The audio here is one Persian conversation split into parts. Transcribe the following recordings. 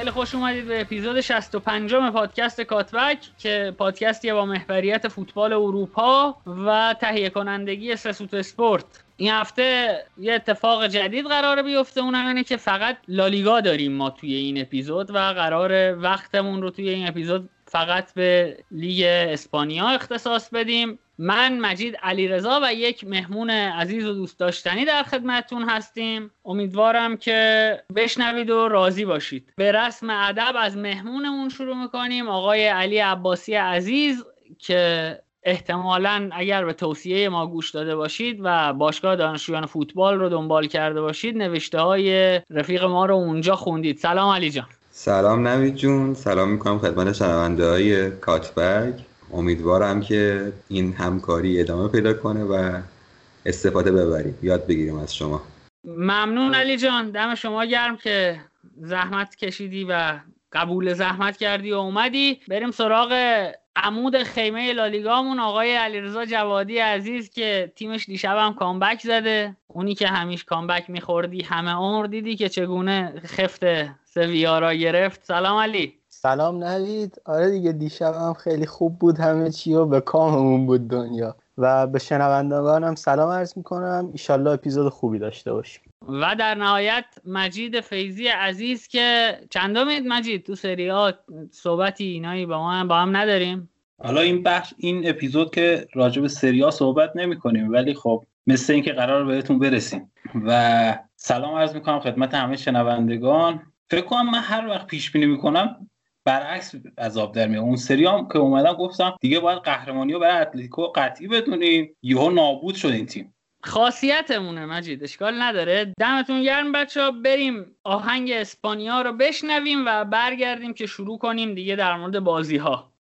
خیلی خوش اومدید به اپیزود 65 پادکست کاتبک که پادکستی با محوریت فوتبال اروپا و تهیه کنندگی سسوت اسپورت. این هفته یه اتفاق جدید قرار بیفته اونم اینه که فقط لالیگا داریم ما توی این اپیزود و قرار وقتمون رو توی این اپیزود فقط به لیگ اسپانیا اختصاص بدیم. من مجید علیرضا و یک مهمون عزیز و دوست داشتنی در خدمتتون هستیم. امیدوارم که بشنوید و راضی باشید. به رسم ادب از مهمونمون شروع می‌کنیم. آقای علی عباسی عزیز که احتمالا اگر به توصیه ما گوش داده باشید و باشگاه دانشجویان فوتبال رو دنبال کرده باشید نوشته های رفیق ما رو اونجا خوندید. سلام علی جان. سلام نوید جون. سلام می‌کنم خدمت شنونده های کاتبگ امیدوارم که این همکاری ادامه پیدا کنه و استفاده ببریم. یاد بگیریم از شما. ممنون علی جان. دم شما گرم که زحمت کشیدی و قبول زحمت کردی و اومدی. بریم سراغ عمود خیمه لالیگامون. آقای علیرضا جوادی عزیز که تیمش دیشب هم کامبک زده. اونی که همیش کامبک میخوردی همه عمر دیدی که چگونه خفت سویا را گرفت. سلام علی. سلام نوید. آره دیگه دیشب هم خیلی خوب بود. همه چی و به کاممون بود دنیا. و به شنوندگانم سلام عرض می‌کنم. ایشالله اپیزود خوبی داشته باشیم. و در نهایت مجید فیزی عزیز که چندمید مجید؟ تو سریات صحبتی اینایی با ما هم با هم نداریم؟ حالا این بخش این اپیزود که راجع به سریا صحبت نمی کنیم ولی خب مثل اینکه قرار بهتون برسیم. و سلام عرض می‌کنم خدمت همه شنوندگان. فکر کنم من هر وقت پیش بینی می‌کنم برعکس عذاب در میاد. اون سری هم که اومدم گفتم دیگه باید قهرمانی رو برای اتلتیکو قطعی بدونیم یهو نابود شد این تیم. خاصیتمونه مجید اشکال نداره. دمتون گرم بچه ها بریم آهنگ اسپانیا رو بشنویم و برگردیم که شروع کنیم دیگه در مورد بازی ها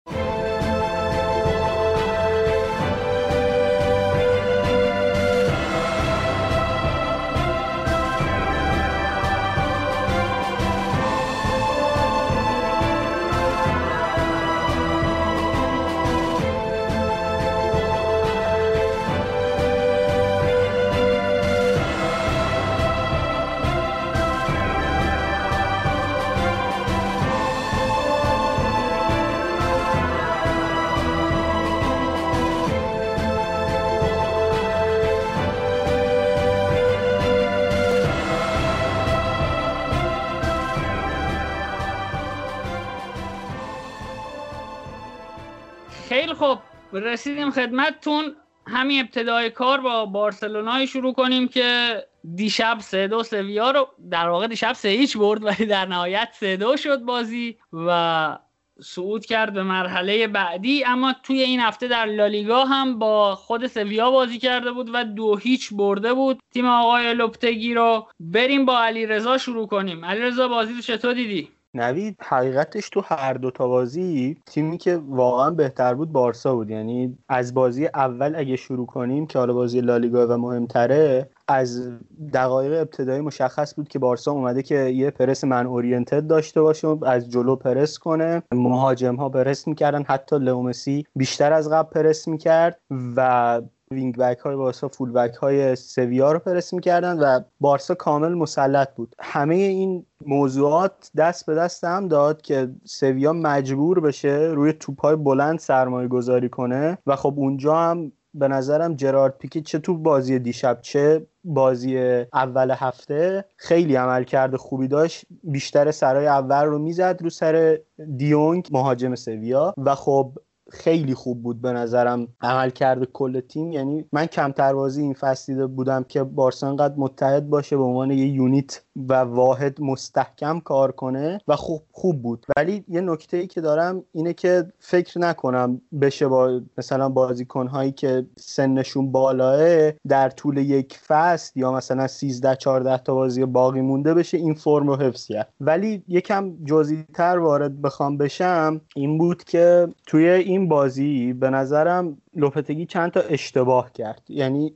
رسیدیم خدمتتون. همین ابتدای کار با بارسلونای شروع کنیم که دیشب سه دو سویا رو در واقع دیشب سه هیچ برد ولی در نهایت سه دو شد بازی و صعود کرد به مرحله بعدی. اما توی این هفته در لالیگا هم با خود سویا بازی کرده بود و دو هیچ برده بود. تیم آقای لپتگی رو بریم با علی رضا شروع کنیم. علی رضا بازی رو چطور دیدی؟ نوید حقیقتش تو هر دو تا بازی تیمی که واقعا بهتر بود بارسا بود. یعنی از بازی اول اگه شروع کنیم که حالا بازی لالیگا و مهمتره از دقایق ابتدایی مشخص بود که بارسا اومده که یه پرس man oriented داشته باشه و از جلو پرس کنه. مهاجم ها پرس می‌کردن حتی لئو مسی بیشتر از قبل پرس می‌کرد و وینگ بک های بارسا فول بک های سویا رو پرس می‌کردن و بارسا کامل مسلط بود. همه این موضوعات دست به دست هم داد که سویا مجبور بشه روی توپ های بلند سرمایه گذاری کنه و خب اونجا هم به نظرم جرارد پیکه چه تو بازی دیشب چه بازی اول هفته خیلی عمل کرده خوبی داشت. بیشتر سرای اول رو می‌زد رو سر دیونگ مهاجم سویا و خب خیلی خوب بود به نظرم عمل کرده کل تیم. یعنی من کمتر بازی این فصل دیده بودم که بارسا انقدر متحد باشه به عنوان یه یونیت و واحد مستحکم کار کنه و خوب خوب بود. ولی یه نکته ای که دارم اینه که فکر نکنم بشه با مثلا بازیکن هایی که سنشون بالاه در طول یک فصل یا مثلا 13 14 تا بازی باقی مونده بشه این فرم رو حفظ کرد ولی یکم جزئی تر وارد بخوام بشم این بود که توی این بازی به نظرم لوپتگی چند تا اشتباه کرد. یعنی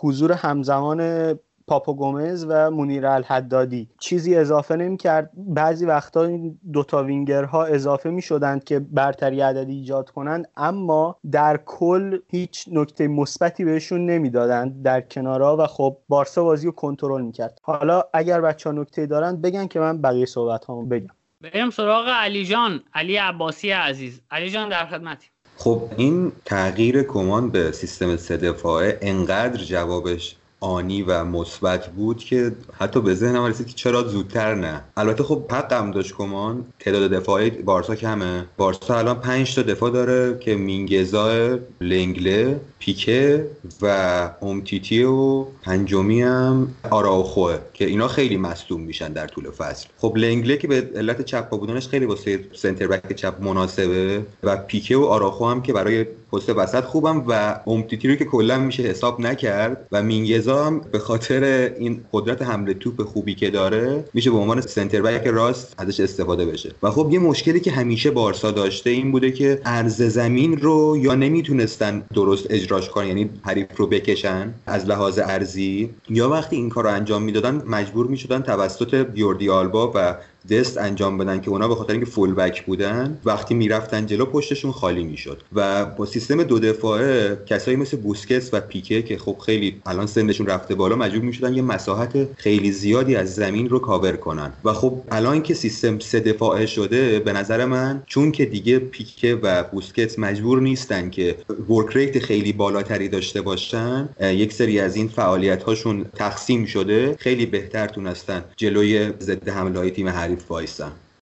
حضور همزمان پاپو گومز و مونیر الحدادی چیزی اضافه نمی‌کرد. بعضی وقتا این دوتا وینگرها اضافه می شدند که برتری عددی ایجاد کنند اما در کل هیچ نکته مثبتی بهشون نمی‌دادند در کنارها و خب بارسا بازی رو کنترل می‌کرد. حالا اگر بچه ها نکته دارند بگن که من بقیه صحبت هامو بگم. بریم سراغ علی جان. علی عباسی عزیز. علی جان در خدمتی. خب این تغییر کمان به سیستم سه دفاعه انقدر جوابش آنی و مثبت بود که حتی به ذهنم رسید که چرا زودتر نه. البته خب حقم داشت کمان. تعداد دفاعی بارسا کمه. بارسا الان 5 تا دفاع داره که مینگزا لنگله پیکه و اومتیتی و پنجمی هم آراوخوه که اینا خیلی مصدوم میشن در طول فصل. خب لنگله که به علت چپ بودنش خیلی واسه سنتر بک چپ مناسبه و پیکه و آراخو هم که برای پست وسط خوبم و اومتیتی رو که کلا میشه حساب نکرد و مینگسا هم به خاطر این قدرت حمله توپ خوبی که داره میشه به عنوان سنتر بک راست ازش استفاده بشه. و خب یه مشکلی که همیشه بارسا داشته این بوده که عرض زمین رو یا نمی‌تونستن درست اجراش کنن یعنی حریف رو بکشن از لحاظ عرضی یا وقتی این کار انجام می‌دادن مجبور می‌شدن توسط جوردی آلبا و دست انجام بدن که اونا به خاطر اینکه فول بک بودن وقتی می‌رفتن جلو پشتشون خالی می‌شد. و با سیستم دو دفاعه کسایی مثل بوسکس و پیکه که خب خیلی الان سنشون رفته بالا مجبور می‌شدن یه مساحت خیلی زیادی از زمین رو کاور کنن. و خب الان که سیستم سه دفاعه شده به نظر من چون که دیگه پیکه و بوسکت مجبور نیستن که ورک ریت خیلی بالاتری داشته باشن یک سری از این فعالیت هاشون تقسیم شده خیلی بهتر تونستن جلوی ضد حمله های تیم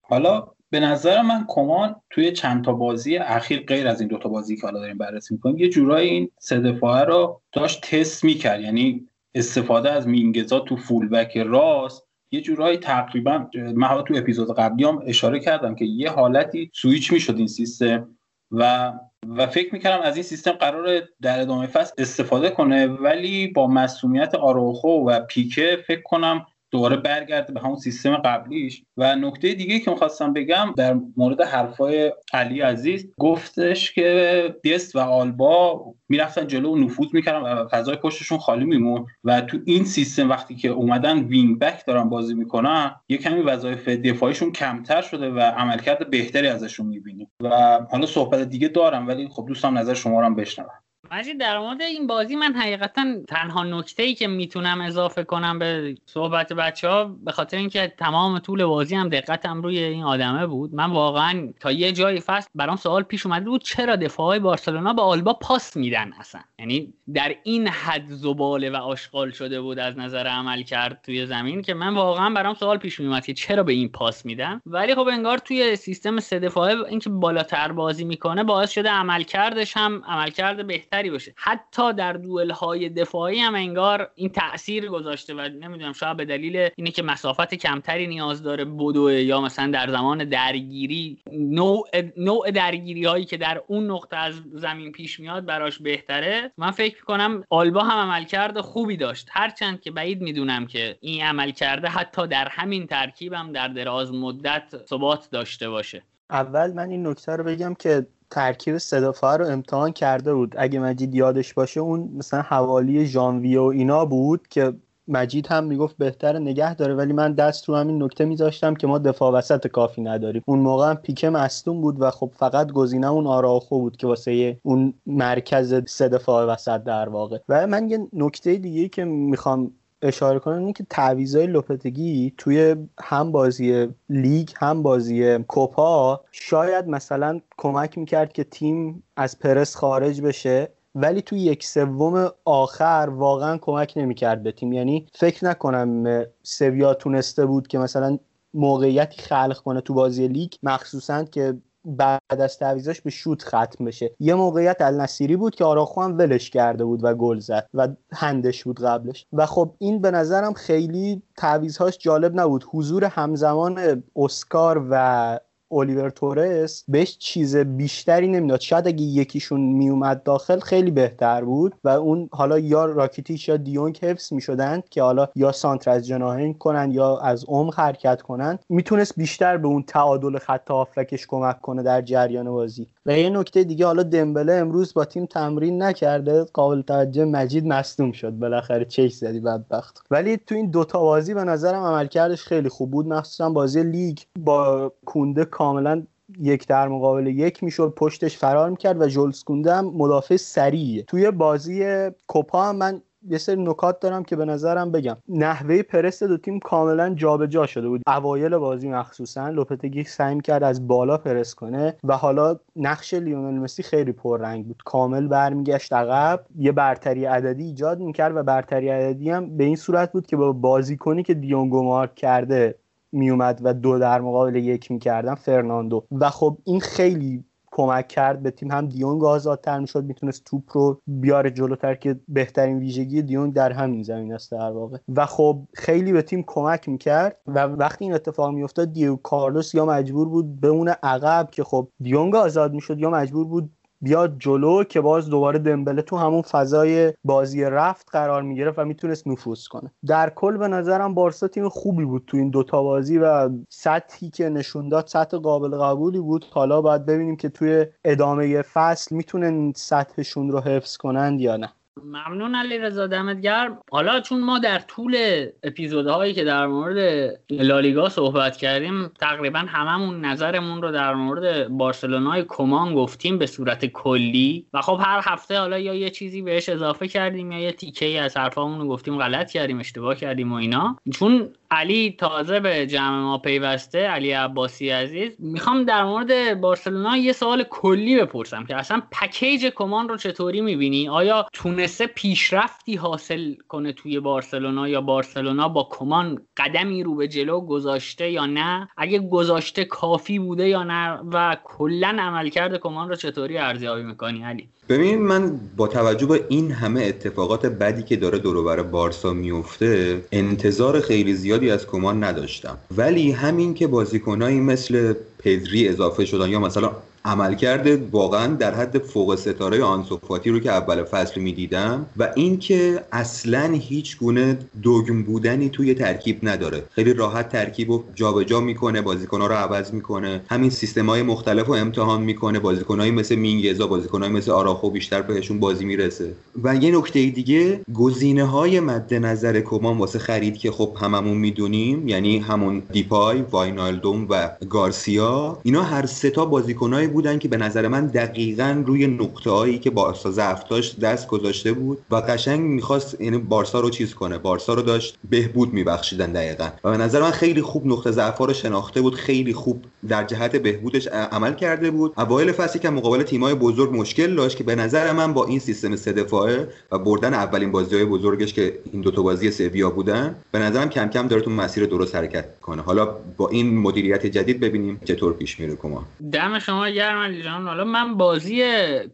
حالا به نظر من کمان توی چند تا بازی اخیر غیر از این دوتا بازی که حالا داریم بررسی می‌کنیم یه جورایی این سه دفاعه رو داشت تست می‌کرد. یعنی استفاده از مینگزا تو فولبک راست یه جورایی تقریبا من تو اپیزود قبلی هم اشاره کردم که یه حالتی سویچ می‌شد این سیستم و و فکر می‌کردم از این سیستم قرار در ادامه فصل استفاده کنه ولی با مصدومیت آرائوخو و پیکه فکر کنم دوباره برگرده به همون سیستم قبلیش. و نکته دیگه که می‌خواستم بگم در مورد حرفای علی عزیز گفتش که دست و آلبا می‌رفتن جلو و نفوذ می‌کردن و فضای پشتشون خالی می‌موند و تو این سیستم وقتی که اومدن وینگ بک دارن بازی می‌کنن یه کمی وظایف دفاعیشون کمتر شده و عملکرد بهتری ازشون می‌بینیم. و حالا صحبت دیگه دارم ولی خب دوست دارم نظر شما رو هم بشنوم. مجید در مورد این بازی من حقیقتا تنها نکته ای که می‌تونم اضافه کنم به صحبت بچه ها به خاطر اینکه تمام طول بازی هم دقتم روی این آدمه بود. من واقعا تا یه جایی فصل برام سوال پیش اومده بود چرا دفاع بارسلونا به آلبا پاس میدن اصلا؟ یعنی در این حد زباله و آشغال شده بود از نظر عمل کرد توی زمین که من واقعا برام سوال پیش میومد که چرا به این پاس میدن؟ ولی خب انگار توی سیستم سه دفاعه اینکه بالاتر بازی می‌کنه باعث شده عملکردش هم عملکرد بهتر باشه. حتی در دوئل های دفاعی هم انگار این تاثیر گذاشته و نمی‌دونم شاید به دلیل اینه که مسافت کمتری نیاز داره بدوه یا مثلا در زمان درگیری نوع نوع درگیری هایی که در اون نقطه از زمین پیش میاد براش بهتره. من فکر کنم آلبا هم عملکرد خوبی داشت. هرچند که بعید می‌دونم که این عمل کرده حتی در همین ترکیبم در دراز مدت ثبات داشته باشه. اول من این نکته رو بگم که ترکیب صدافه رو امتحان کرده بود. اگه مجید یادش باشه اون مثلا حوالی ژانویه و اینا بود که مجید هم می‌گفت بهتر نگه داره ولی من دست رو همین نکته میذاشتم که ما دفاع وسط کافی نداریم. اون موقع هم پیکه مصدوم بود و خب فقط گزینه اون آراخو بود که واسه اون مرکز دفاع وسط در واقع. و من یه نکته دیگه که می‌خوام اشاره کنم اینه که تعویضای لوپتگی توی هم بازی لیگ هم بازی کوپا شاید مثلا کمک می‌کرد که تیم از پرس خارج بشه ولی توی یک سوم آخر واقعا کمک نمی‌کرد به تیم. یعنی فکر نکنم سویا تونسته بود که مثلا موقعیتی خلق کنه تو بازی لیگ. مخصوصا که بعد از تعویزش به شوت ختم بشه. یه موقعیت النصیری بود که آراخو هم ولش کرده بود و گل زد و هندش بود قبلش. و خب این به نظرم خیلی تعویزهاش جالب نبود. حضور همزمان اسکار و الیور تورس بهش چیز بیشتری نمی‌داد. شاید اگه یکیشون میومد داخل خیلی بهتر بود و اون حالا یا راکیتیش یا دیونگ حفظ می‌شدن که حالا یا سانتر از جناهین کنن یا از عمق حرکت کنن می‌تونست بیشتر به اون تعادل خط هافکش کمک کنه در جریان بازی. و یه نکته دیگه حالا دمبله امروز با تیم تمرین نکرده قابل توجه مجید مصدوم شد. بالاخره چش زدی بدبخت. ولی تو این دوتا بازی به نظرم عملکردش خیلی خوب بود. مخصوصا بازی لیگ با کونده کاملا یک در مقابل یک می‌شد پشتش فرار می‌کرد و جولز کونده هم مدافع سریعه توی بازی کوپا هم من یه سری نکات دارم که به نظرم بگم. نحوه پرست دو تیم کاملا جابجا شده بود. اوایل بازی مخصوصا لوپتگی سعی کرد از بالا پرس کنه و حالا نقش لیونل مسی خیلی پررنگ بود. کامل برمیگشت عقب یه برتری عددی ایجاد می‌کرد و برتری عددی هم به این صورت بود که با بازیکنی که دیونگو مارک کرده میومد و دو در مقابل یک می‌کردن فرناندو. و خب این خیلی کمک کرد به تیم. هم دیونگ آزادتر می‌شد می‌تونست توپ رو بیاره جلوتر که بهترین ویژگی دیونگ در همین زمین است در واقع. و خب خیلی به تیم کمک می‌کرد و وقتی این اتفاق میافتاد دیو کارلوس یا مجبور بود اون عقب که خب دیونگ آزاد می‌شد یا مجبور بود بیاد جلو که باز دوباره دمبله تو همون فضای بازی رفت قرار می‌گرفت و می‌تونست نفوذ کنه. در کل به نظرم بارسا تیم خوبی بود تو این دوتا بازی و سطحی که نشون داد سطح قابل قبولی بود. حالا باید ببینیم که توی ادامه فصل می‌تونن سطحشون رو حفظ کنند یا نه. ممنون علی رضا دمت گرم. حالا چون ما در طول اپیزودهایی که در مورد لالیگا صحبت کردیم تقریبا هممون نظرمون رو در مورد بارسلونای کمان گفتیم به صورت کلی. و خب هر هفته حالا یا یه چیزی بهش اضافه کردیم یا یه تیکه ای از حرفامون رو گفتیم غلط کردیم اشتباه کردیم و اینا. چون علی تازه به جمع ما پیوسته علی عباسی عزیز. می‌خوام در مورد بارسلونا یه سوال کلی بپرسم که اصلا پکیج کمان رو چطوری می‌بینی؟ آیا تونسته پیشرفتی حاصل کنه توی بارسلونا یا بارسلونا با کمان قدمی رو به جلو گذاشته یا نه؟ اگه گذاشته کافی بوده یا نه؟ و کلا عملکرد کمان رو چطوری ارزیابی می‌کنی علی؟ ببین من با توجه به این همه اتفاقات بدی که داره دور بارسا میفته انتظار خیلی زیادی از کمان نداشتم. ولی همین که بازیکنایی مثل پدری اضافه شدن یا مثلا عملکرد واقعا در حد فوق ستاره آنسوفاتی رو که اول فصل می‌دیدم و اینکه اصلا هیچ گونه دوگم بودنی توی ترکیب نداره. خیلی راحت ترکیب رو جابجا می‌کنه بازیکنها رو عوض می‌کنه. همین سیستم های مختلف رو امتحان می‌کنه. بازیکنهایی مثل مینگزا بازیکنهایی مثل آراخو بیشتر بهشون بازی می‌رسه. و یه نکته دیگه گزینه های مد نظر کمان واسه خرید که خب هممون می‌دونیم یعنی همون دیپای واینالدوم و گارسیا اینا هر سه تا بازیکنای بودن که به نظر من دقیقا روی نقطه هایی که بارسا ضعف داشت دست گذاشته بود و قشنگ می‌خواست یعنی بارسا رو چیز کنه. بارسا رو داشت بهبود میبخشیدن دقیقا. و به نظر من خیلی خوب نقطه ضعف رو شناخته بود خیلی خوب در جهت بهبودش عمل کرده بود. اوایل فصلی که مقابل تیمای بزرگ مشکل داشت که به نظر من با این سیستم سه دفاعه و بردن اولین بازی های بزرگش که این دو تا بازی سویا بودن به نظرم کم کم داره تو مسیر درست حرکت کنه حالا با این مدیریت جدید ببینیم چطور پیش میره کما دم شما علی جان حالا من بازی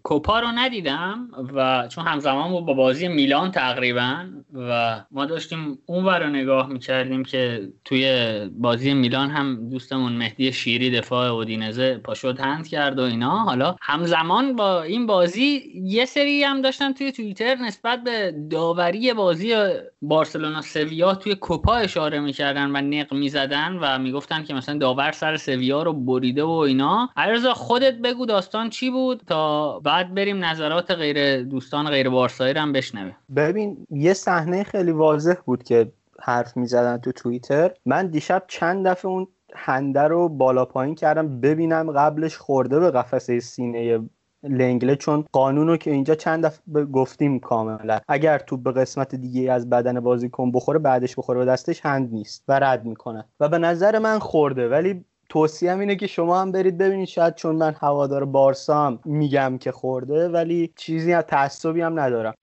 کوپا رو ندیدم و چون همزمان با بازی میلان تقریبا و ما داشتیم اون رو نگاه می‌کردیم که توی بازی میلان هم دوستمون مهدی شیری دفاع اودینزه پاشد هند کرد و اینا. حالا همزمان با این بازی یه سری هم داشتن توی توییتر نسبت به داوری بازی بارسلونا سویا توی کوپا اشاره می‌کردن و نق می‌زدن و می‌گفتن که مثلا داور سر سویا رو بریده و اینا. عرضا خودت بگو داستان چی بود تا بعد بریم نظرات غیر دوستان غیر بارسایی هم بشنویم. ببین یه صحنه خیلی واضح بود که حرف می‌زدن تو توییتر. من دیشب چند دفعه اون هنده رو بالا پایین کردم ببینم قبلش خورده به قفسه سینه لنگله چون قانون رو که اینجا چند دفعه گفتیم کاملا. اگر تو به قسمت دیگه از بدن بازیکن بخوره بعدش بخوره به دستش هند نیست و رد می‌کنه. و به نظر من خورده ولی توصیه اینه که شما هم برید ببینید شاید چون من هوادار بارسا هم میگم که خورده ولی چیزی از تعصبی هم ندارم.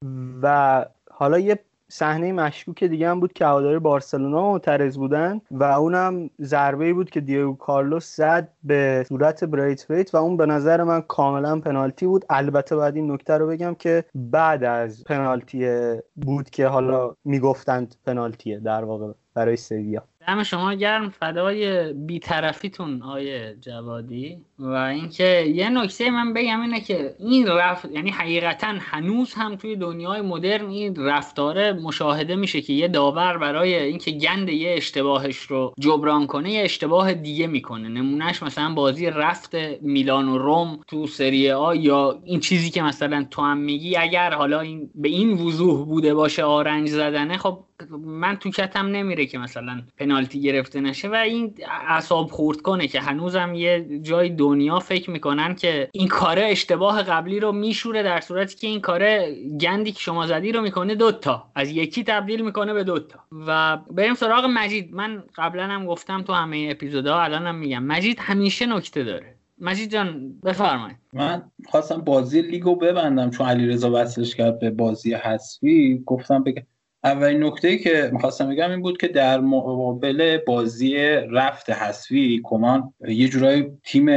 و حالا یه صحنه مشکوک دیگه هم بود که هواداری بارسلونا معترض بودن و اونم ضربه بود که دیگو کارلوس زد به صورت بریت ویت و اون به نظر من کاملا پنالتی بود. البته بعد این نکته رو بگم که بعد از پنالتی بود که حالا می‌گفتند پنالتیه در واقع برای سویا. دم شما گرم فدای بیطرفیتون آیه جوادی و اینکه یه نکته من بگم اینه که این رفت یعنی حقیقتا هنوز هم توی دنیای مدرن این رفتاره مشاهده میشه که یه داور برای اینکه گند یه اشتباهش رو جبران کنه یه اشتباه دیگه می‌کنه. نمونهش مثلا بازی رفت میلان و روم تو سری آ یا این چیزی که مثلا تو هم میگی اگر حالا این به این وضوح بوده باشه آرنج زدنه خب من تو کتم نمیره که مثلا پنالتی گرفته نشه و این اعصاب خورد کنه که هنوزم یه جای دنیا فکر می‌کنن که این کاره اشتباه قبلی رو میشوره در صورتی که این کاره گندی که شما زدی رو می‌کنه دوتا از یکی تبدیل می‌کنه به دوتا و بریم سراغ مجید. من قبلا هم گفتم تو همه اپیزودها الانم میگم. مجید همیشه نکته داره. مجید جان بفرمایید. من خواستم بازی لیگو ببندم چون علیرضا وصلش کرد به بازی حذفی. گفتم بگم اولین نکته که می‌خواستم بگم این بود که در مقابل بازی رفت حذفی کمان یه جورایی تیم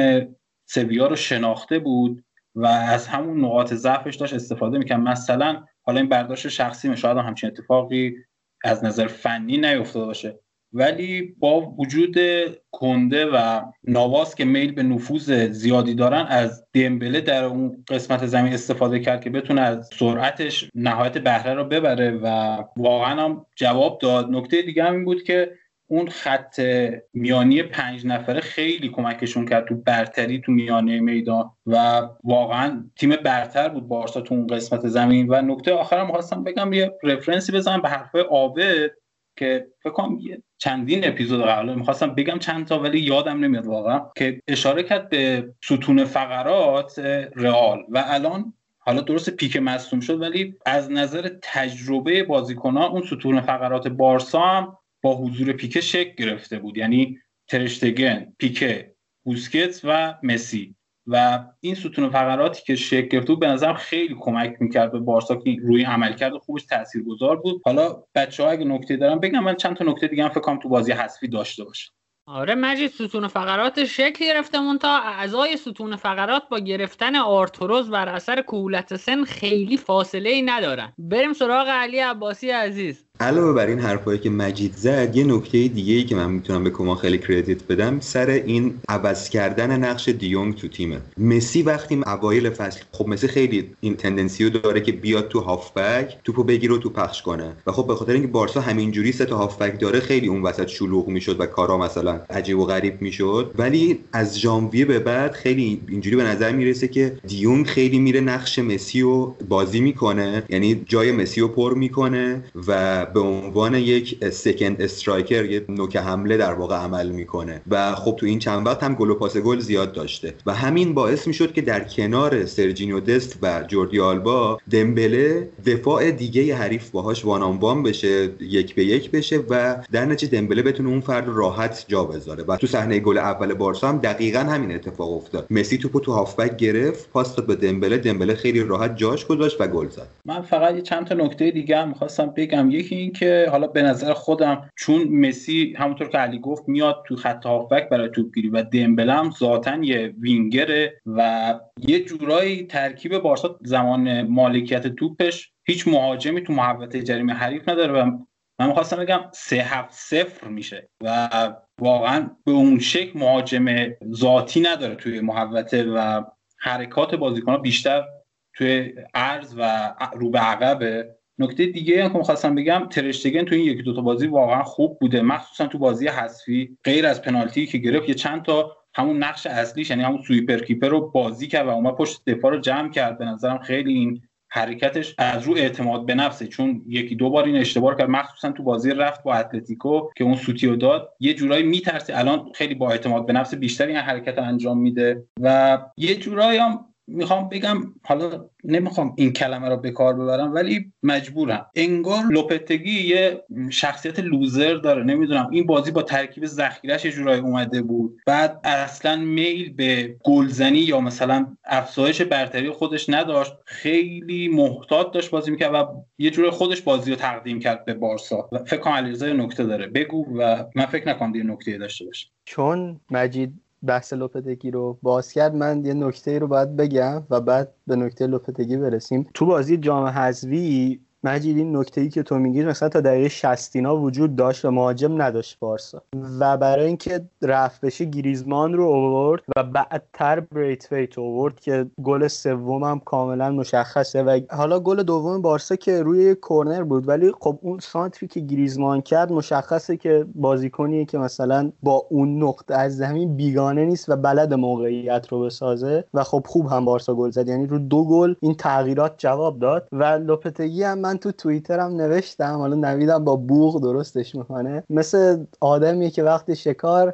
سویا رو شناخته بود و از همون نقاط ضعفش داشت استفاده می‌کرد. مثلا حالا این برداشت شخصی شاید همچین اتفاقی از نظر فنی نیفتاده باشه. ولی با وجود کنده و نواس که میل به نفوذ زیادی دارن از دمبله در اون قسمت زمین استفاده کرد که بتونه از سرعتش نهایت بهره رو ببره و واقعا هم جواب داد. نکته دیگه هم این بود که اون خط میانی پنج نفره خیلی کمکشون کرد تو برتری تو میانه میدان و واقعا تیم برتر بود بارسا تو اون قسمت زمین. و نکته آخرم خواستم بگم یه رفرنسی بزنم به حرفای آبد. که فکر کنم چندین اپیزود قبل می‌خواستم بگم چند تا ولی یادم نمیاد واقعا. که اشاره کرد به ستون فقرات رئال. و الان حالا درست پیک مصوم شد ولی از نظر تجربه بازیکنان اون ستون فقرات بارسا هم با حضور پیکه شکل گرفته بود. یعنی ترشتگن پیکه بوسکتس و مسی. و این ستون فقراتی که شکل گرفته بود به نظرم خیلی کمک می‌کرد به بارسا که روی عملکرد خوبش تاثیرگذار بود. حالا بچه ها اگه نکته دارم بگم من چند تا نکته دیگه هم فکر کنم تو بازی حذفی داشته باشم آره مجید ستون فقرات شکل گرفته تا اعضای ستون فقرات با گرفتن آرتوروز بر اثر کولت سن خیلی فاصله ای ندارن. بریم سراغ علی عباسی عزیز. علاوه بر این حرفایی که مجید زد یه نکته دیگه ای که من می‌تونم به کما خیلی کردیت بدم سر این عوض کردن نقش دیونگ تو تیمه. مسی وقتی اوایل فصل خب مسی خیلی این تندنسیو داره که بیاد تو هافبک توپو بگیره و تو پخش کنه. و خب به خاطر اینکه بارسا همینجوری سه تا هافبک داره خیلی اون وسط شلوغ می‌شد و کارا مثلا عجیب و غریب می‌شد. ولی از ژانویه به بعد خیلی اینجوری به نظر می‌رسه که دیونگ خیلی میره نقش مسی رو بازی می‌کنه. یعنی جای مسی رو پر می‌کنه و به عنوان یک سکند استرایکر یه نوک حمله در واقع عمل می‌کنه. و خب تو این چند وقت هم گل و پاس گل زیاد داشته. و همین باعث می‌شد که در کنار سرجینیو دست و جوردی آلبا دمبله دفاع دیگه حریف باهاش وان وان بشه یک به یک بشه و در نتیجه دمبله بتونه اون فرد راحت جا بذاره. و تو صحنه گل اول بارسا هم دقیقا همین اتفاق افتاد. مسی توپو تو هافبک گرفت پاس داد به دمبله. دمبله خیلی راحت جاش گذاشت و گل زد. من فقط چند تا نکته دیگه هم می‌خواستم بگم. یکی این که حالا به نظر خودم چون مسی همونطور که علی گفت میاد تو خط هافبک برای توپگیری و دمبله هم ذاتا یه وینگره و یه جورایی ترکیب بارسا زمان مالکیت توپش هیچ مهاجمی تو محوطه جریمه حریف نداره و من می‌خواستم بگم سه هفت صفر میشه و واقعا به اون شکل مهاجم ذاتی نداره توی محوطه و حرکات بازیکن بیشتر توی عرض و رو به عقبه نکته دیگه هم که می‌خواستم بگم ترشتگن تو این یکی دوتا بازی واقعا خوب بوده مخصوصا تو بازی حذفی. غیر از پنالتی که گرفت یه چند تا همون نقش اصلیش یعنی همون سویپر کیپر رو بازی کرد و اومد پشت دفاع رو جمع کرد. به نظرم خیلی این حرکتش از رو اعتماد به نفسه چون یکی دو بار این اشتباه کرد. مخصوصا تو بازی رفت با اتلتیکو که اون سوتی داد. یه جورایی میترسه الان خیلی با اعتماد به نفس بیشتری این حرکت انجام میده. و یه جورایی هم می‌خوام بگم حالا نمی‌خوام این کلمه رو به کار ببرم ولی مجبورم. انگار لوپتگی یه شخصیت لوزر داره. نمی‌دونم این بازی با ترکیب ذخیرش جورایی اومده بود. بعد اصلا میل به گلزنی یا مثلا افزایش برتری خودش نداشت. خیلی محتاط داشت بازی می‌کرد و یه جورایی خودش بازی رو تقدیم کرد به بارسا. فکر کنم علیرضا نکته داره. بگو و من فکر نکنم دیگه نکته داشته باشه. چون مجید بحث لوپتگی رو باز کرد. من یه نکته رو باید بگم و بعد به نکته لوپتگی برسیم. تو بازی جام حذفی مجید این نکته ای که تو میگی مثلا تا دقیقه 60 وجود داشت و مهاجم نداشت بارسا. و برای اینکه رفت بشه گریزمان رو آورد و بعدتر بریتویت آورد که گل سوم هم کاملا مشخصه. و حالا گل دوم بارسا که روی کورنر بود ولی خب اون سانتری که گریزمان کرد مشخصه که بازیکنیه که مثلا با اون نقطه از زمین بیگانه نیست و بلد موقعیت رو بسازه. و خب خوب هم بارسا گل زد. یعنی رو دو گل این تغییرات جواب داد. و لوپتگی هم من تو توییترم نوشتم حالا نویدم با بوغ درستش می‌کنه. مثل آدمیه که وقتی شکار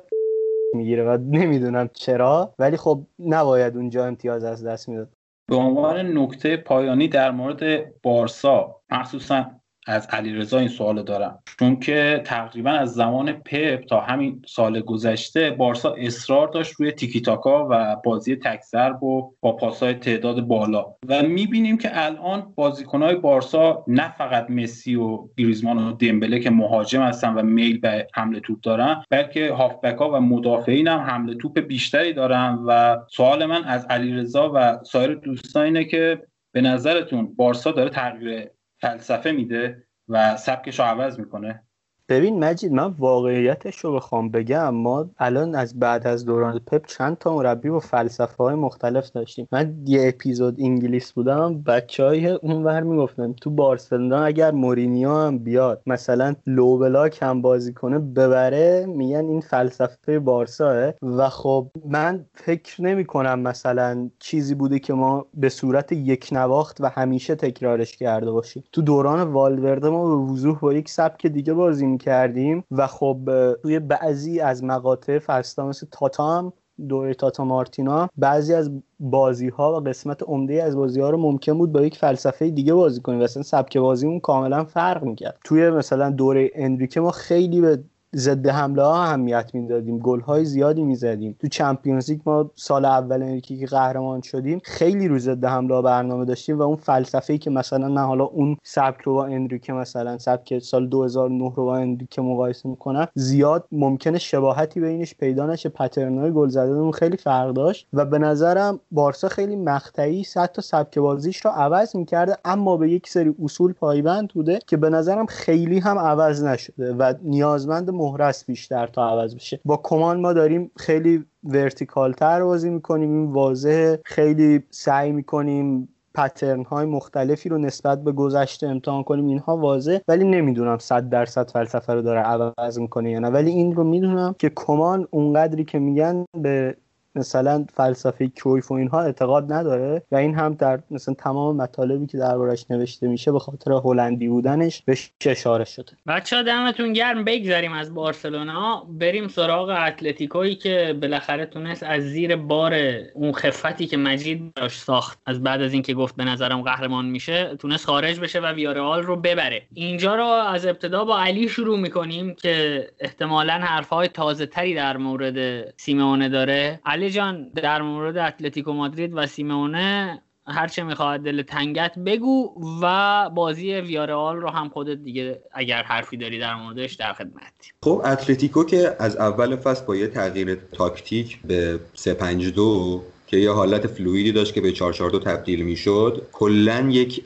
می‌گیره و نمی‌دونم چرا ولی خب نباید اونجا امتیاز از دست می‌داد. به عنوان نکته پایانی در مورد بارسا مخصوصا از علیرضا این سوال دارم. چون که تقریبا از زمان پپ تا همین سال گذشته بارسا اصرار داشت روی تیکی تاکا و بازی تک و با پاسای تعداد بالا. و می‌بینیم که الان بازیکنهای بارسا نه فقط مسی و گریزمان و دمبله که مهاجم هستن و میل به حمله توپ دارن بلکه هافبک ها و مدافعین هم حمله توپ بیشتری دارن. و سوال من از علیرضا و سایر دوستان اینه که به نظرتون بارسا داره تغییر فلسفه میده و سبکش رو عوض می‌کنه. ببین مجید من واقعیتش رو بخوام بگم ما الان از بعد از دوران پپ چند تا مربی و فلسفه های مختلف داشتیم. من یه اپیزود انگلیس بودم بچه های اونور می‌گفتن تو بارسلونا اگر مورینیو هم بیاد مثلا لو بلاک هم بازی کنه ببره میگن این فلسفه بارساه و خب من فکر نمی کنم مثلا چیزی بوده که ما به صورت یک نواخت و همیشه تکرارش کرده باشیم. تو دوران والورده ما به وضوح با یک سبک دیگه بازی کردیم و خب توی بعضی از مقاطع فلسطین مثل تاتام دوره تاتا مارتینا بعضی از بازی ها و قسمت عمده از بازی ها رو ممکن بود با یک فلسفه دیگه بازی کنیم مثلا سبک بازیمون کاملا فرق می‌کرد. توی مثلا دوره اندریکه ما خیلی به ضد حمله ها اهمیت می‌دادیم. گل های زیادی می‌زدیم. تو چمپیونز لیگ ما سال اول که قهرمان شدیم خیلی رو ضد حمله ها برنامه داشتیم و اون فلسفه ای که مثلا من حالا اون سبک رو با انریکه مثلا سبک سال 2009 رو با انریکه مقایسه می‌کنم زیاد ممکنه شباهتی بینش پیدا نشه. پترنای گل زدن خیلی فرق داشت و به نظرم بارسا خیلی مقطعی تا سبک بازیش رو عوض می‌کرده اما به یک سری اصول پایبند بوده که به نظرم خیلی هم عوض نشده و نیازمند مهرس بیشتر تا عوض بشه. با کمان ما داریم خیلی ورتیکال تر بازی می‌کنیم این واضح خیلی سعی می‌کنیم پترن های مختلفی رو نسبت به گذشته امتحان کنیم. اینها واضح ولی نمی‌دونم صد درصد فلسفه رو داره عوض می‌کنه یا نه. ولی این رو می‌دونم که کمان اونقدری که میگن به مثلا فلسفه کرویف و اینها اعتقاد نداره و این هم در مثلا تمام مطالبی که دربارش نوشته میشه به خاطر هلندی بودنش بهش اشاره شده. بچه دمتون گرم. بگذاریم از بارسلونا. بریم سراغ اتلتیکویی که بالاخره تونست از زیر بار اون خفتی که مجید داشت ساخت از بعد از اینکه گفت به نظرم قهرمان میشه تونست خارج بشه و ویارال رو ببره. اینجا رو از ابتدا با علی شروع می‌کنیم که احتمالا حرفهای تازه تری در مورد سیمونه داره. علی جان در مورد اتلتیکو مادرید و سیمونه هرچه می‌خواد دل تنگت بگو و بازی ویارئال رو هم خودت دیگه اگر حرفی داری در موردش در خدمتی خب اتلتیکو که از اول فصل با یه تغییر تاکتیک به 352 که یه حالت fluid ی داشت که به 442 تبدیل می‌شد کلا یک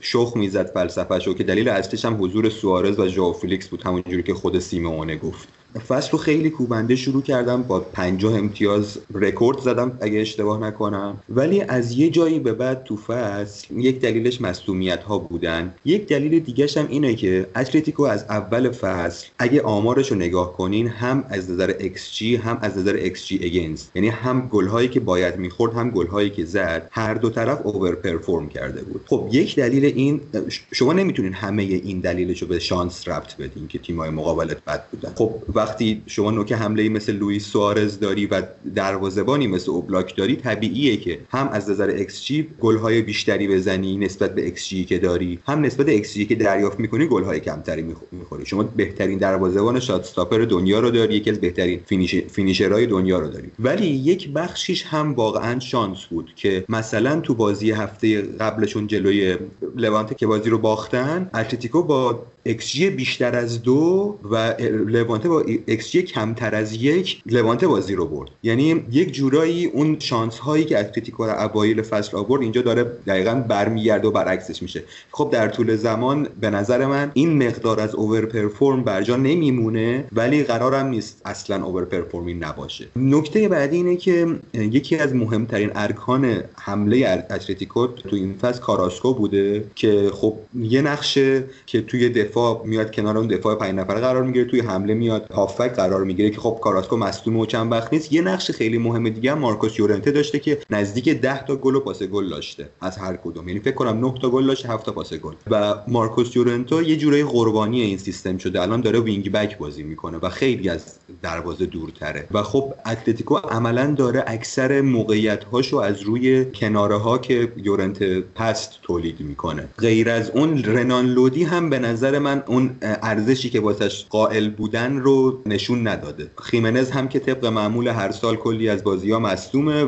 شخم می‌زد فلسفهشو که دلیل اصلیش هم حضور سوارز و ژائو فلیکس بود همونجوری که خود سیمونه گفت. فصل رو خیلی کوبنده شروع کردم با 50 امتیاز رکورد زدم اگه اشتباه نکنم. ولی از یه جایی به بعد تو فصل یک دلیلش مصدومیت ها بودن. یک دلیل دیگهش هم اینه که اتلتیکو از اول فصل اگه آمارش رو نگاه کنین هم از نظر XG هم از نظر XG against یعنی هم گل هایی که باید می‌خورد هم گل هایی که زد هر دو طرف over perform کرده بود. خب یک دلیل این شما نمی‌تونین همه این دلیلش رو به شانس ربط بدین که تیمای مقابلت بد بودن. خب وقتی شما نوک حمله مثل لوئیس سوارز داری و دروازه‌بانی مثل اوبلاک داری طبیعیه که هم از نظر XG گل‌های بیشتری بزنی نسبت به XG که داری هم نسبت به XG که دریافت می‌کنی گل‌های کمتری می‌خوری. شما بهترین دروازه‌بان shot stopper دنیا رو داری یکی از بهترین finish finisher های دنیا رو داری. ولی یک بخشیش هم واقعا شانس بود که مثلا تو بازی هفته قبلشون جلوی لوانته که بازی رو باختن اتلتیکو با XG بیشتر از دو و لوانته با XG کمتر از یک لوانته بازی رو برد. یعنی یک جورایی اون شانس هایی که اتلتیکو در اوایل فصل آورد اینجا داره دقیقا برمیگرده و برعکسش میشه. خب در طول زمان به نظر من این مقدار از over perform برجا نمیمونه ولی قرارم نیست اصلا over performing نباشه. نکته بعدی اینه که یکی از مهمترین ارکان حمله اتلتیکو تو این فصل کاراسکو بوده که خب یه نقشه که توی دفاع میاد کنار اون دفاع پنج نفره قرار می‌گیره توی حمله میاد هافبک قرار می‌گیره که خب کاراسکو مصدوم و چند وقت نیست. یه نقش خیلی مهم دیگه هم مارکوس یورنته داشته که نزدیک 10 تا گل و پاس گل داشته از هر کدوم. یعنی فکر کنم 9 تا گل داشته 7 تا پاس گل. و مارکوس یورنتو یه جورایی قربانی این سیستم شده. الان داره wing back بازی می‌کنه و خیلی از دروازه دورتره. و خب اتلتیکو عملا داره اکثر موقعیت هاشو از روی کناره ها که یورنت پست تولید می‌کنه. غیر از اون رنان لودی هم به نظر من اون ارزشی که واسش قائل بودن رو نشون نداده. خیمنز هم که طبق معمول هر سال کلی از بازی ها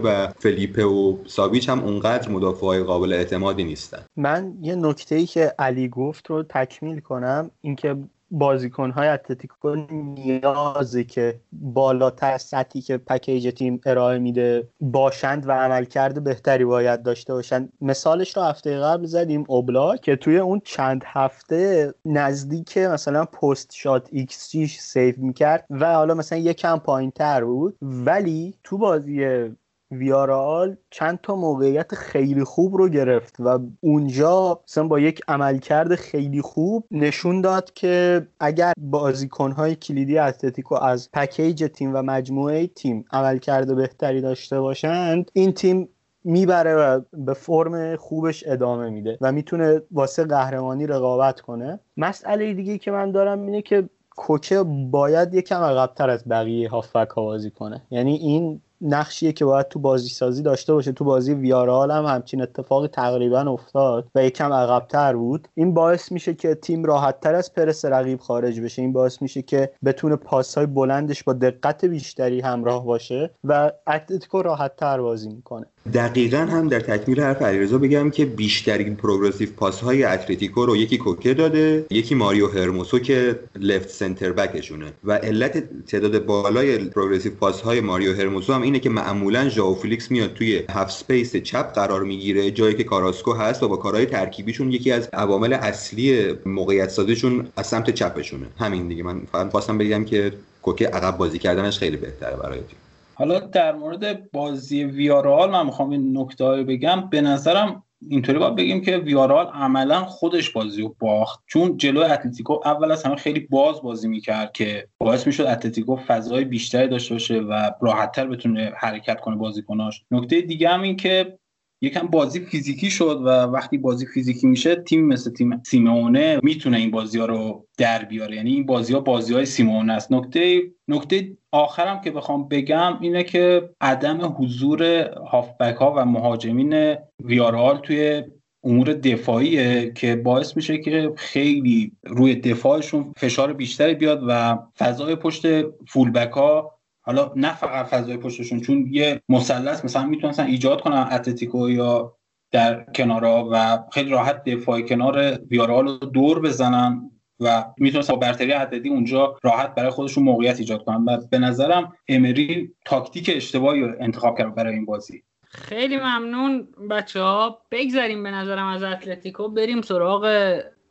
و فلیپه و ساویچ هم اونقدر مدافع قابل اعتمادی نیستن. من یه نکته ای که علی گفت رو تکمیل کنم اینکه بازیکنهای اتلتیکو نیازه که بالاتر سطحی که پکیج تیم ارائه میده باشند و عملکرد بهتری باید داشته باشند. مثالش رو هفته قبل زدیم اوبلاک که توی اون چند هفته نزدیک مثلا post shot xG save می‌کرد و حالا مثلا یکم پایین تر بود. ولی تو بازی ویارئال چند تا موقعیت خیلی خوب رو گرفت و اونجا مثلا با یک عملکرد خیلی خوب نشون داد که اگر بازیکنهای کلیدی اتلتیکو از پکیج تیم و مجموعه تیم عملکرد بهتری داشته باشند این تیم می‌بره و به فرم خوبش ادامه میده و می‌تونه واسه قهرمانی رقابت کنه. مسئله دیگه که من دارم اینه که کوچه باید یکم عقبتر از بقیه هافبک ها بازی کنه. یعنی این نقشیه که باید تو بازی سازی داشته باشه. تو بازی ویارال هم همچین اتفاقی تقریبا افتاد و یکم عقبتر بود. این باعث میشه که تیم راحتتر از پرس رقیب خارج بشه. این باعث میشه که بتونه پاسهای بلندش با دقت بیشتری همراه باشه و اتلتیکو راحتتر بازی می‌کنه. دقیقا هم در تکمیل حرف علیرضا بگم که بیشترین progressive pass های اتلتیکو رو یکی کوکه داده یکی ماریو هرموسو که left center back شونه. و علت تعداد بالای progressive pass های ماریو هرموسو هم اینه که معمولا ژائو فلیکس میاد توی half space چپ قرار می‌گیره جایی که کاراسکو هست و با کارهای ترکیبیشون یکی از عوامل اصلی موقعیت سازیشون از سمت چپشونه. همین دیگه. من فقط خواستم بگم که کوکه عقب بازی کردنش خیلی بهتره برای تیم. حالا در مورد بازی ویارال من می‌خوام این نکته بگم. به نظرم اینطوری باید بگیم که ویارال عملا خودش بازی رو باخت. چون جلو اتلتیکو اول از همه خیلی باز بازی می‌کرد که باعث می‌شد اتلتیکو فضای بیشتری داشته باشه و راحتتر بتونه حرکت کنه بازیکناش. نکته دیگه هم این که یکم بازی فیزیکی شد و وقتی بازی فیزیکی میشه تیم مثل تیم سیمونه می‌تونه این بازی ها رو در بیاره. یعنی این بازی ها بازی های سیمونه است. نکته نکته آخرم که بخوام بگم اینه که عدم حضور هافبک ها و مهاجمین ویارال توی امور دفاعیه که باعث میشه که خیلی روی دفاعشون فشار بیشتری بیاد و فضای پشت فولبک ها حالا نه فقط فضای پشتشون چون یه مثلث مثلا می‌تونستن ایجاد کنن اتلتیکو یا در کنارها و خیلی راحت دفاع کنار ویارال رو دور بزنن و می‌تونستن با برتری عددی اونجا راحت برای خودشون موقعیت ایجاد کنن. و به نظرم امری تاکتیک اشتباهی رو انتخاب کرد برای این بازی. خیلی ممنون بچه ها بگذاریم به نظرم از اتلتیکو بریم سراغ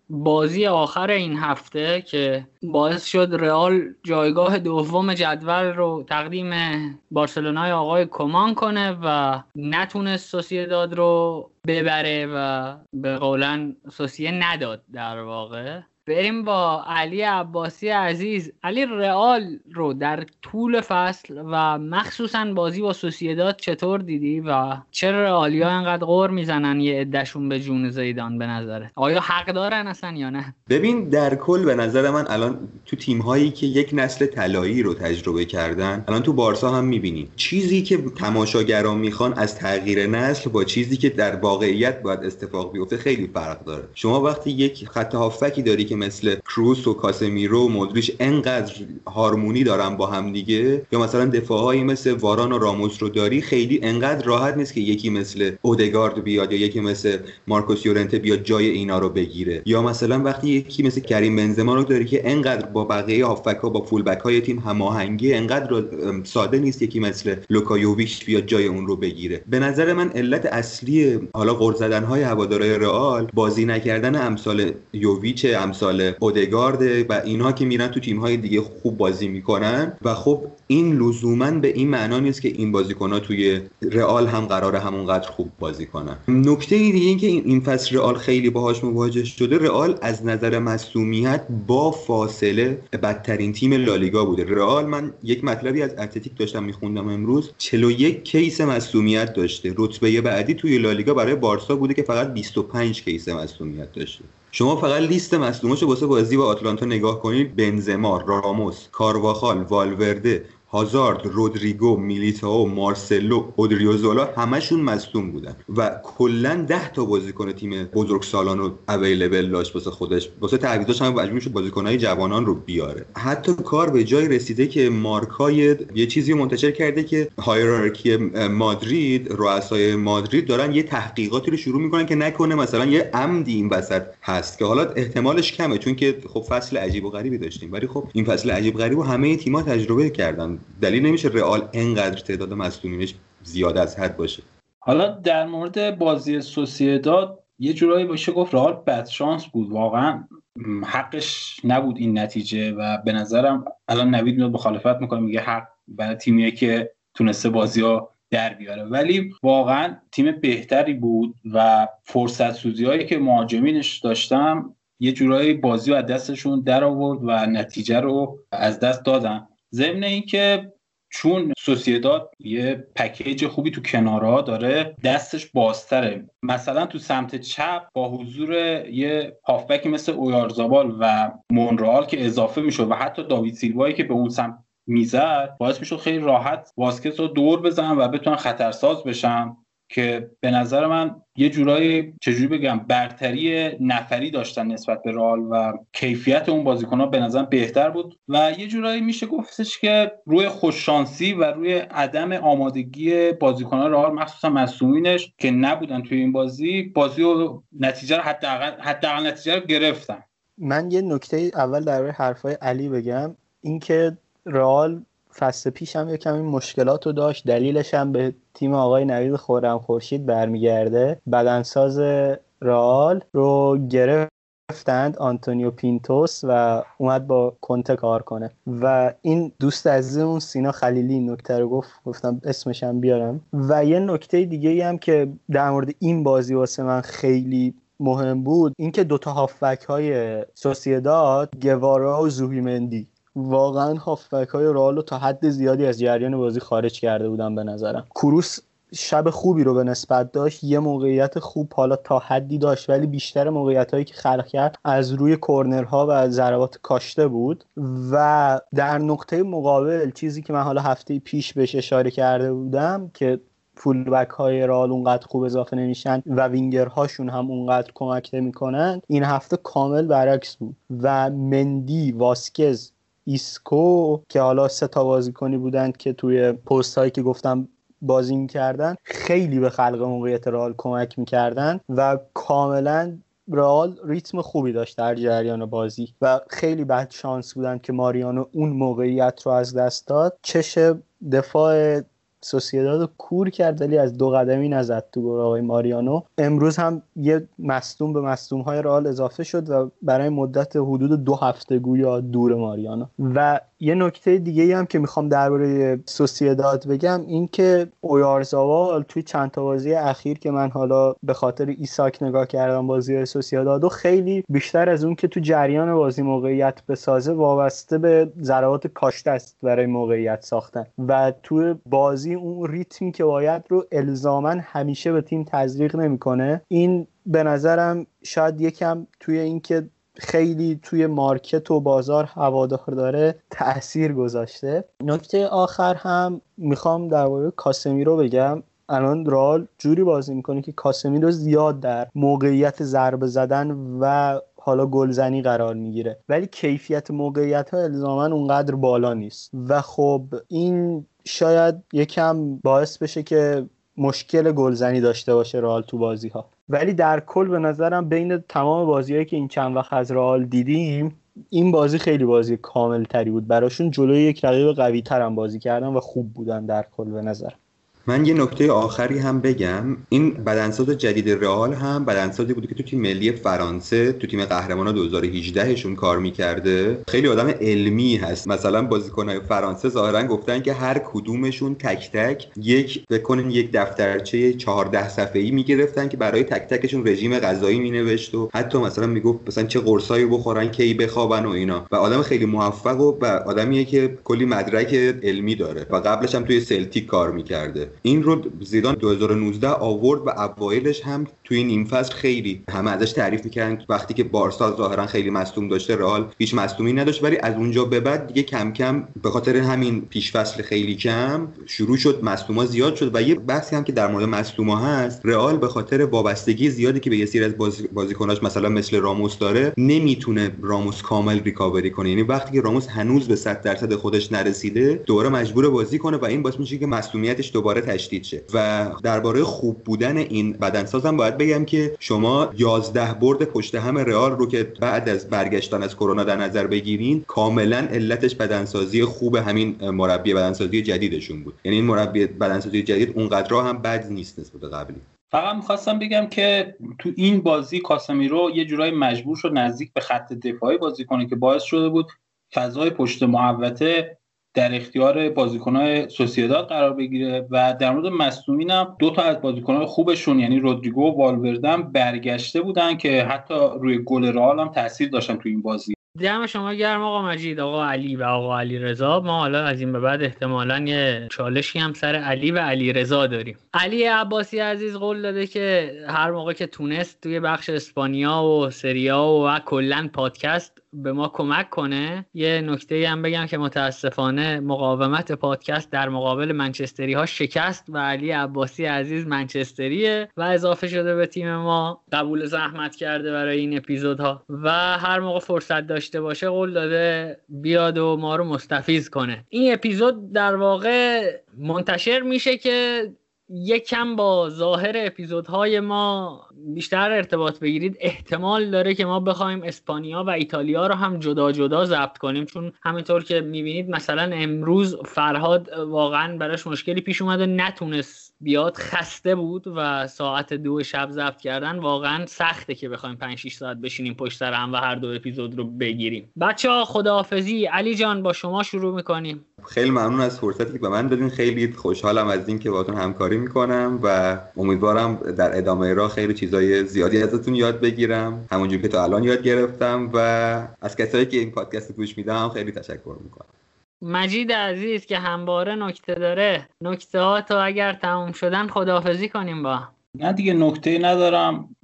بازی آخر این هفته که باعث شد رئال جایگاه دوم جدول رو تقدیم بارسلونای آقای کمان کنه و نتونست سوسیداد رو ببره و به قولن سوسیه نداد در واقع. بریم با علی عباسی عزیز. علی رئال رو در طول فصل و مخصوصا بازی با سوسیداد چطور دیدی و چرا رئالیا انقدر غور می‌زنن یه عدهشون به جون زیدان به نظره آیا حق دارن اصلا یا نه؟ ببین در کل به نظر من الان تو تیم هایی که یک نسل طلایی رو تجربه کردن الان تو بارسا هم می‌بینیم چیزی که تماشاگران می‌خوان از تغییر نسل با چیزی که در واقعیت باید اتفاق بیفته خیلی فرق داره. شما وقتی یک خط هافکی داری که مثل کروس و کاسمیرو و مودریچ انقدر هارمونی دارن با هم دیگه. یا مثلا دفاعهایی مثل واران و راموس رو داری خیلی انقدر راحت نیست که یکی مثل اودگارد بیاد یا یکی مثل مارکوس یورنته بیاد جای اینا رو بگیره. یا مثلا وقتی یکی مثل کریم بنزما رو داری که انقدر با بقیه هافبک ها با فول های تیم هماهنگی انقدر ساده نیست یکی مثل لوکا یوویچ بیاد جای اون رو بگیره. به نظر من علت اصلی حالا غر زدن های هوادارهای رئال بازی نکردن امثال یوویچ امثال اودگارد و اینها که میرن تو تیم های دیگه خوب بازی می‌کنن. و خب این لزوما به این معنا نیست که این بازیکن توی رئال هم قرار همونقدر خوب بازی کنن. نکته دیگه این که این فصل رئال خیلی باهاش مواجه شده رئال از نظر مصدومیت با فاصله بدترین تیم لالیگا بوده. رئال من یک مطلبی از اتلتیک داشتم میخوندم امروز 41 case مصدومیت داشته. رتبه بعدی توی لالیگا برای بارسا بوده که فقط 25 case مصدومیت داشته. شما فقط لیست مصدوماشو واسه بازی با آتلانتا نگاه کنید. بنزما، راموس، کارواخال، والورده، هازارد، رودریگو، میلیتائو، مارسلو، اودریوزولا همشون مصدوم بودن و کلا 10 تا بازیکن تیم بزرگ سالان رو اویلیبل داشت واسه خودش. واسه تعویضاش هم مجبور شد بازیکنهای جوانان رو بیاره. حتی کار به جای رسیده که مارکای یه چیزی منتشر کرده که هایرارکی مادرید رؤسای مادرید دارن یه تحقیقاتی رو شروع می‌کنن که نکنه مثلا یه عمدی این وسط هست که حالا احتمالش کمه چون که خب فصل عجیب و غریبی داشتیم. ولی خب این فصل عجیب غریب و همه تیم‌ها تجربه کردن. دلیل نمیشه رئال انقدر تعداد مصدومینش زیاد از حد باشه. حالا در مورد بازی سوسیداد یه جورایی باشه گفت رئال بد شانس بود. واقعا حقش نبود این نتیجه و به نظرم الان نوید میاد مخالفت می‌کنه میگه حق برای تیمیه که تونسته بازی ها در بیاره. ولی واقعا تیم بهتری بود و فرصت سوزی هایی که مهاجمینش داشتم یه جورایی بازی رو از دستشون در آورد و نتیجه رو از دست دادن. ضمن اینکه چون سوسیداد یه پکیج خوبی تو کنارها داره دستش بازتره. مثلا تو سمت چپ با حضور یه هافبکی مثل اویارزابال و مونرال که اضافه می‌شد و حتی داوید سیلوایی که به اون سمت می‌زد باعث می‌شد خیلی راحت واسکس رو دور بزنن و بتونن خطرساز بشن. که به نظر من یه جورایی چجوری بگم برتری نفری داشتن نسبت به رال و کیفیت اون بازیکنها به نظر بهتر بود و یه جورایی میشه گفتش که روی خوششانسی و روی عدم آمادگی بازیکنان رال مخصوصا مصومینش که نبودن توی این بازی بازی و نتیجه رو حداقل حداقل نتیجه رو گرفتن. من یه نکته اول در حرفای علی بگم. اینکه رئال فصل پیش هم یه کمی مشکلات رو داشت. دلیلش هم به تیم آقای نوید خورم خورشید برمیگرده. بدنساز رئال رو گرفتند آنتونیو پینتوس و اومد با کنته کار کنه. و این دوست عزیزمون سینا خلیلی نکته رو گفت. گفتم اسمش هم بیارم. و یه نکته دیگه هم که در مورد این بازی واسه من خیلی مهم بود اینکه دوتا هافبک های سوسیداد گوارا و زوبیمندی واقعا هافبک های رئال تا حد زیادی از جریان بازی خارج کرده بودن به نظرم. کروس شب خوبی رو به نسبت داشت یه موقعیت خوب حالا تا حدی داشت ولی بیشتر موقعیت هایی که خلق کرد از روی کورنرها و ضربات کاشته بود و در نقطه مقابل چیزی که من حالا هفته پیش بهش اشاره کرده بودم که full back های رئال اونقدر خوب اضافه نمیشن و وینگر هاشون هم اونقدر کمک نمی‌کنن این هفته کامل برعکس بود و مندی واسکز ایسکو که حالا سه تا بازیکنی بودند که توی پست هایی که گفتم بازی می‌کردن خیلی به خلق موقعیت رئال کمک می‌کردن و کاملا رئال ریتم خوبی داشت در جریان بازی و خیلی بد شانس بودن که ماریانو اون موقعیت رو از دست داد. چش دفاع سوسیداد کور کرد ولی از دو قدمی نزد تو گل آقای ماریانو. امروز هم یه مصدوم به مصدوم های رئال اضافه شد و برای مدت حدود دو هفته گویا دور ماریانو. و یه نکته دیگه هم که می‌خوام درباره سوسیداد بگم این که اویارزاوال توی چند تا بازی اخیر که من حالا به خاطر ایساک نگاه کردم بازی سوسیداد خیلی بیشتر از اون که تو جریان بازی موقعیت بسازه وابسته به ضربات کاشته است برای موقعیت ساختن. و توی بازی اون ریتمی که باید رو الزاما همیشه به تیم تزریق نمی‌کنه. این به نظرم شاید یکم توی اینکه خیلی توی مارکت و بازار هوادار داره تاثیر گذاشته. نکته آخر هم می‌خوام در مورد کاسمیرو بگم. الان رال جوری بازی می‌کنه که کاسمیرو زیاد در موقعیت ضربه زدن و حالا گلزنی قرار می‌گیره. ولی کیفیت موقعیت ها الزاما اونقدر بالا نیست. و خب این شاید یکم باعث بشه که مشکل گلزنی داشته باشه رئال تو بازی ها ولی در کل به نظرم بین تمام بازیهایی که این چند وقت از رئال دیدیم این بازی خیلی بازی کامل تری بود. براشون جلوی یک رقیب قوی ترم بازی کردن و خوب بودن در کل به نظر من یه نکته آخری هم بگم. این بدنساز جدید رئال هم بدنسازی بوده که تو تیم ملی فرانسه تو تیم قهرمانان 2018 شون کار می‌کرده. خیلی آدم علمی هست. مثلا بازیکنهای فرانسه ظاهرا گفتن که هر کدومشون تک تک یک بکنین یک دفترچه 14 صفحه‌ای می‌گرفتن که برای تک تکشون رژیم غذایی مینوشت و حتی مثلا می‌گفت مثلا چه قرصایی بخورن کی بخوابن و اینا. و آدم خیلی موفق و, و آدمیه که کلی مدرک علمی داره. و قبلش هم توی سلتیک کار می‌کرده. این رو زیدان 2019 آورد و اوایلش هم توی نیم فصل خیلی همه ازش تعریف می‌کردن وقتی که بارسا ظاهرا خیلی مصدوم داشته رئال هیچ مصدومی نداشت. ولی از اونجا به بعد دیگه کم کم به خاطر همین پیش فصل خیلی کم شروع شد مصدوما زیاد شد و یه بحثی هم که در مورد مصدوما هست رئال به خاطر وابستگی زیادی که به یه سری از بازیکناش مثلا مثل راموس داره نمی‌تونه راموس کامل ریکاوری کنه. یعنی وقتی که راموس هنوز به 100 درصد خودش نرسیده دوباره مجبور بازی کنه و این باعث میشه که مصدومیتش دوباره تشدید شه و درباره خوب بودن این بدنسازم باید بگم که شما 11 برد پشت هم رئال رو که بعد از برگشتن از کرونا در نظر بگیرین کاملا علتش بدنسازی خوب همین مربی بدنسازی جدیدشون بود. یعنی این مربی بدنسازی جدید اونقدر هم بد نیست نسبت قبلی. فقط می‌خواستم بگم که تو این بازی کاسمیرو یه جورایی مجبور شد نزدیک به خط دفاعی بازی کنه که باعث شده بود فضای پشت محوطه در اختیار بازیکنهای سوسیداد قرار بگیره و در مورد مصدومین هم دو تا از بازیکنهای خوبشون یعنی رودریگو و والوردن برگشته بودن که حتی روی گل رئال هم تاثیر داشتن تو این بازی. دم شما گرم آقا مجید آقا علی و آقا علی رضا ما حالا از این به بعد احتمالا یه چالشی هم سر علی و علی رضا داریم. علی عباسی عزیز قول داده که هر موقع که تونست توی بخش اسپانیا و سریا و کلا پادکست به ما کمک کنه یه نکته هم بگم که متاسفانه مقاومت پادکست در مقابل منچستری ها شکست و علی عباسی عزیز منچستریه و اضافه شده به تیم ما. قبول زحمت کرده برای این اپیزودها. و هر موقع فرصت داشته باشه قول داده بیاد و ما رو مستفیز کنه. این اپیزود در واقع منتشر میشه که یکم با ظاهر اپیزودهای ما بیشتر ارتباط بگیرید. احتمال داره که ما بخوایم اسپانیا و ایتالیا رو هم جدا جدا ضبط کنیم چون همینطور که می‌بینید مثلا امروز فرهاد واقعا براش مشکلی پیش اومده نتونست بیاد. خسته بود و ساعت دو شب ضبط کردن. واقعا سخته که بخوایم 5 6 ساعت بشینیم پشت سر هم و هر دو اپیزود رو بگیریم. بچه ها خداحافظی. علی جان با شما شروع می‌کنیم. خیلی ممنون از فرصتی که به من دادین. خیلی خوشحالم از اینکه باهاتون همکاری می‌کنم و امیدوارم در ادامه راه خیلی چیزای زیادی ازتون یاد بگیرم. همونجوری که تا الان یاد گرفتم و از کسایی که این پادکست گوش میدم خیلی تشکر می‌کنم. مجید عزیز که همباره نکته داره. نکته ها تا اگر تموم شدن خداحافظی کنیم با نه دیگه نکته ندارم.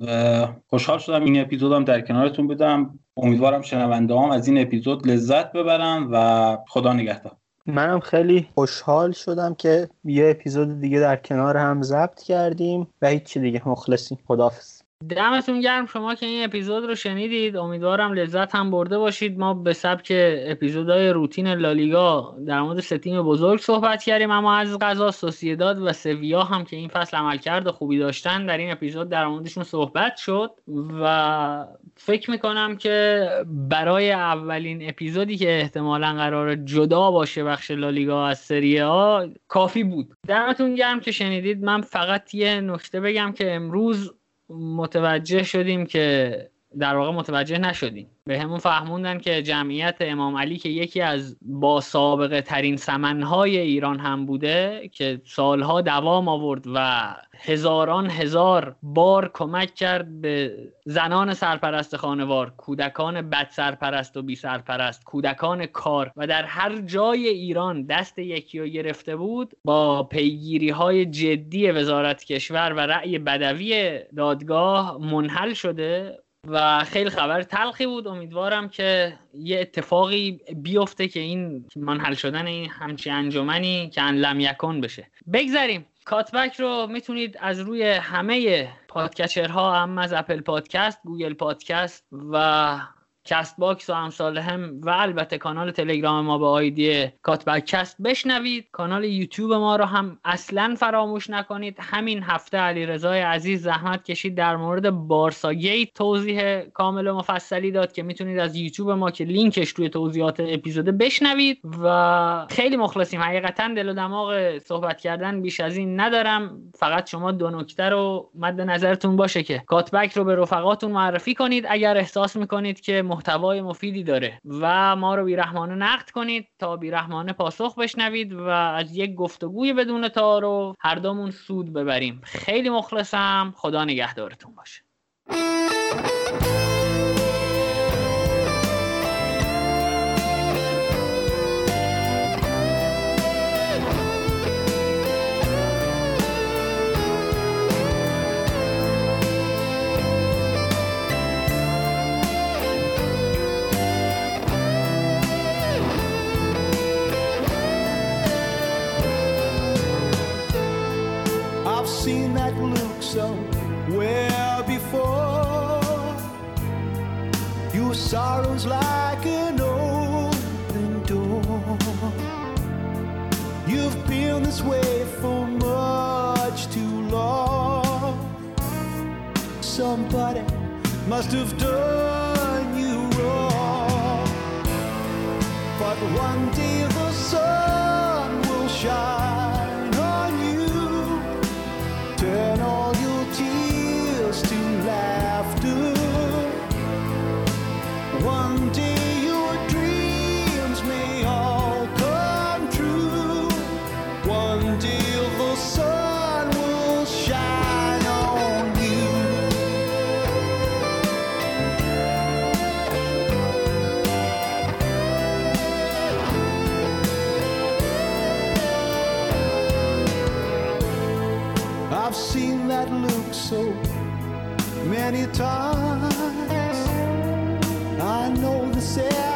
خوشحال شدم این اپیزودم در کنارتون بدم. امیدوارم شنونده هم از این اپیزود لذت ببرم و خدا نگهدار. منم خیلی خوشحال شدم که یه اپیزود دیگه در کنار هم ضبط کردیم و هیچی دیگه. مخلصیم. خداحافظ. دمتون گرم. شما که این اپیزود رو شنیدید امیدوارم لذت هم برده باشید. ما به سبک اپیزودهای روتین لالیگا در مورد سه تیم بزرگ صحبت کردیم. اما از غذا سوسیداد و سویا هم که این فصل عملکرد خوبی داشتن در این اپیزود در موردشون صحبت شد و فکر می‌کنم که برای اولین اپیزودی که احتمالا قرار جدا باشه بخش لالیگا از سری ها کافی بود. دمتون گرم که شنیدید. من فقط یه نکته بگم که امروز متوجه شدیم که در واقع متوجه نشدیم. به همون فهموندن که جمعیت امام علی که یکی از با سابقه ترین سمنهای ایران هم بوده که سالها دوام آورد و هزاران هزار بار کمک کرد به زنان سرپرست خانوار کودکان بد سرپرست و بی سرپرست کودکان کار. و در هر جای ایران دست یکی رو گرفته بود با پیگیری های جدی وزارت کشور و رأی بدوی دادگاه منحل شده و خیلی خبر تلخی بود. امیدوارم که یه اتفاقی بیفته که این منحل شدن این همچی انجمنی که کان لم یکن بشه. بگذریم. کاتبک رو می‌تونید از روی همه podcatcher ها هم از اپل پادکست گوگل پادکست و کست باکس و امثال هم و البته کانال تلگرام ما به آیدی کاتبک کست بشنوید. کانال یوتیوب ما رو هم اصلا فراموش نکنید. همین هفته علی رضای عزیز زحمت کشید در مورد بارسا گیت توضیح کامل و مفصلی داد که می‌تونید از یوتیوب ما که لینکش توی توضیحات اپیزود بشنوید و خیلی مخلصیم. حقیقتا دل و دماغ صحبت کردن بیش از این ندارم. فقط شما دو نکته رو مد نظرتون باشه که کاتبک رو به رفقاتون معرفی کنید. اگر احساس می‌کنید که محتوای مفیدی داره و ما رو بیرحمانه نقد کنید تا بیرحمانه پاسخ بشنوید و از یک گفتگوی بدون رو هر دومون سود ببریم. خیلی مخلصم. خدا نگهدارتون باشه. Sorrow's like an open door. You've been this way for much too long. Somebody must have done you wrong. But one day the sun will shine look so many times. I know the sad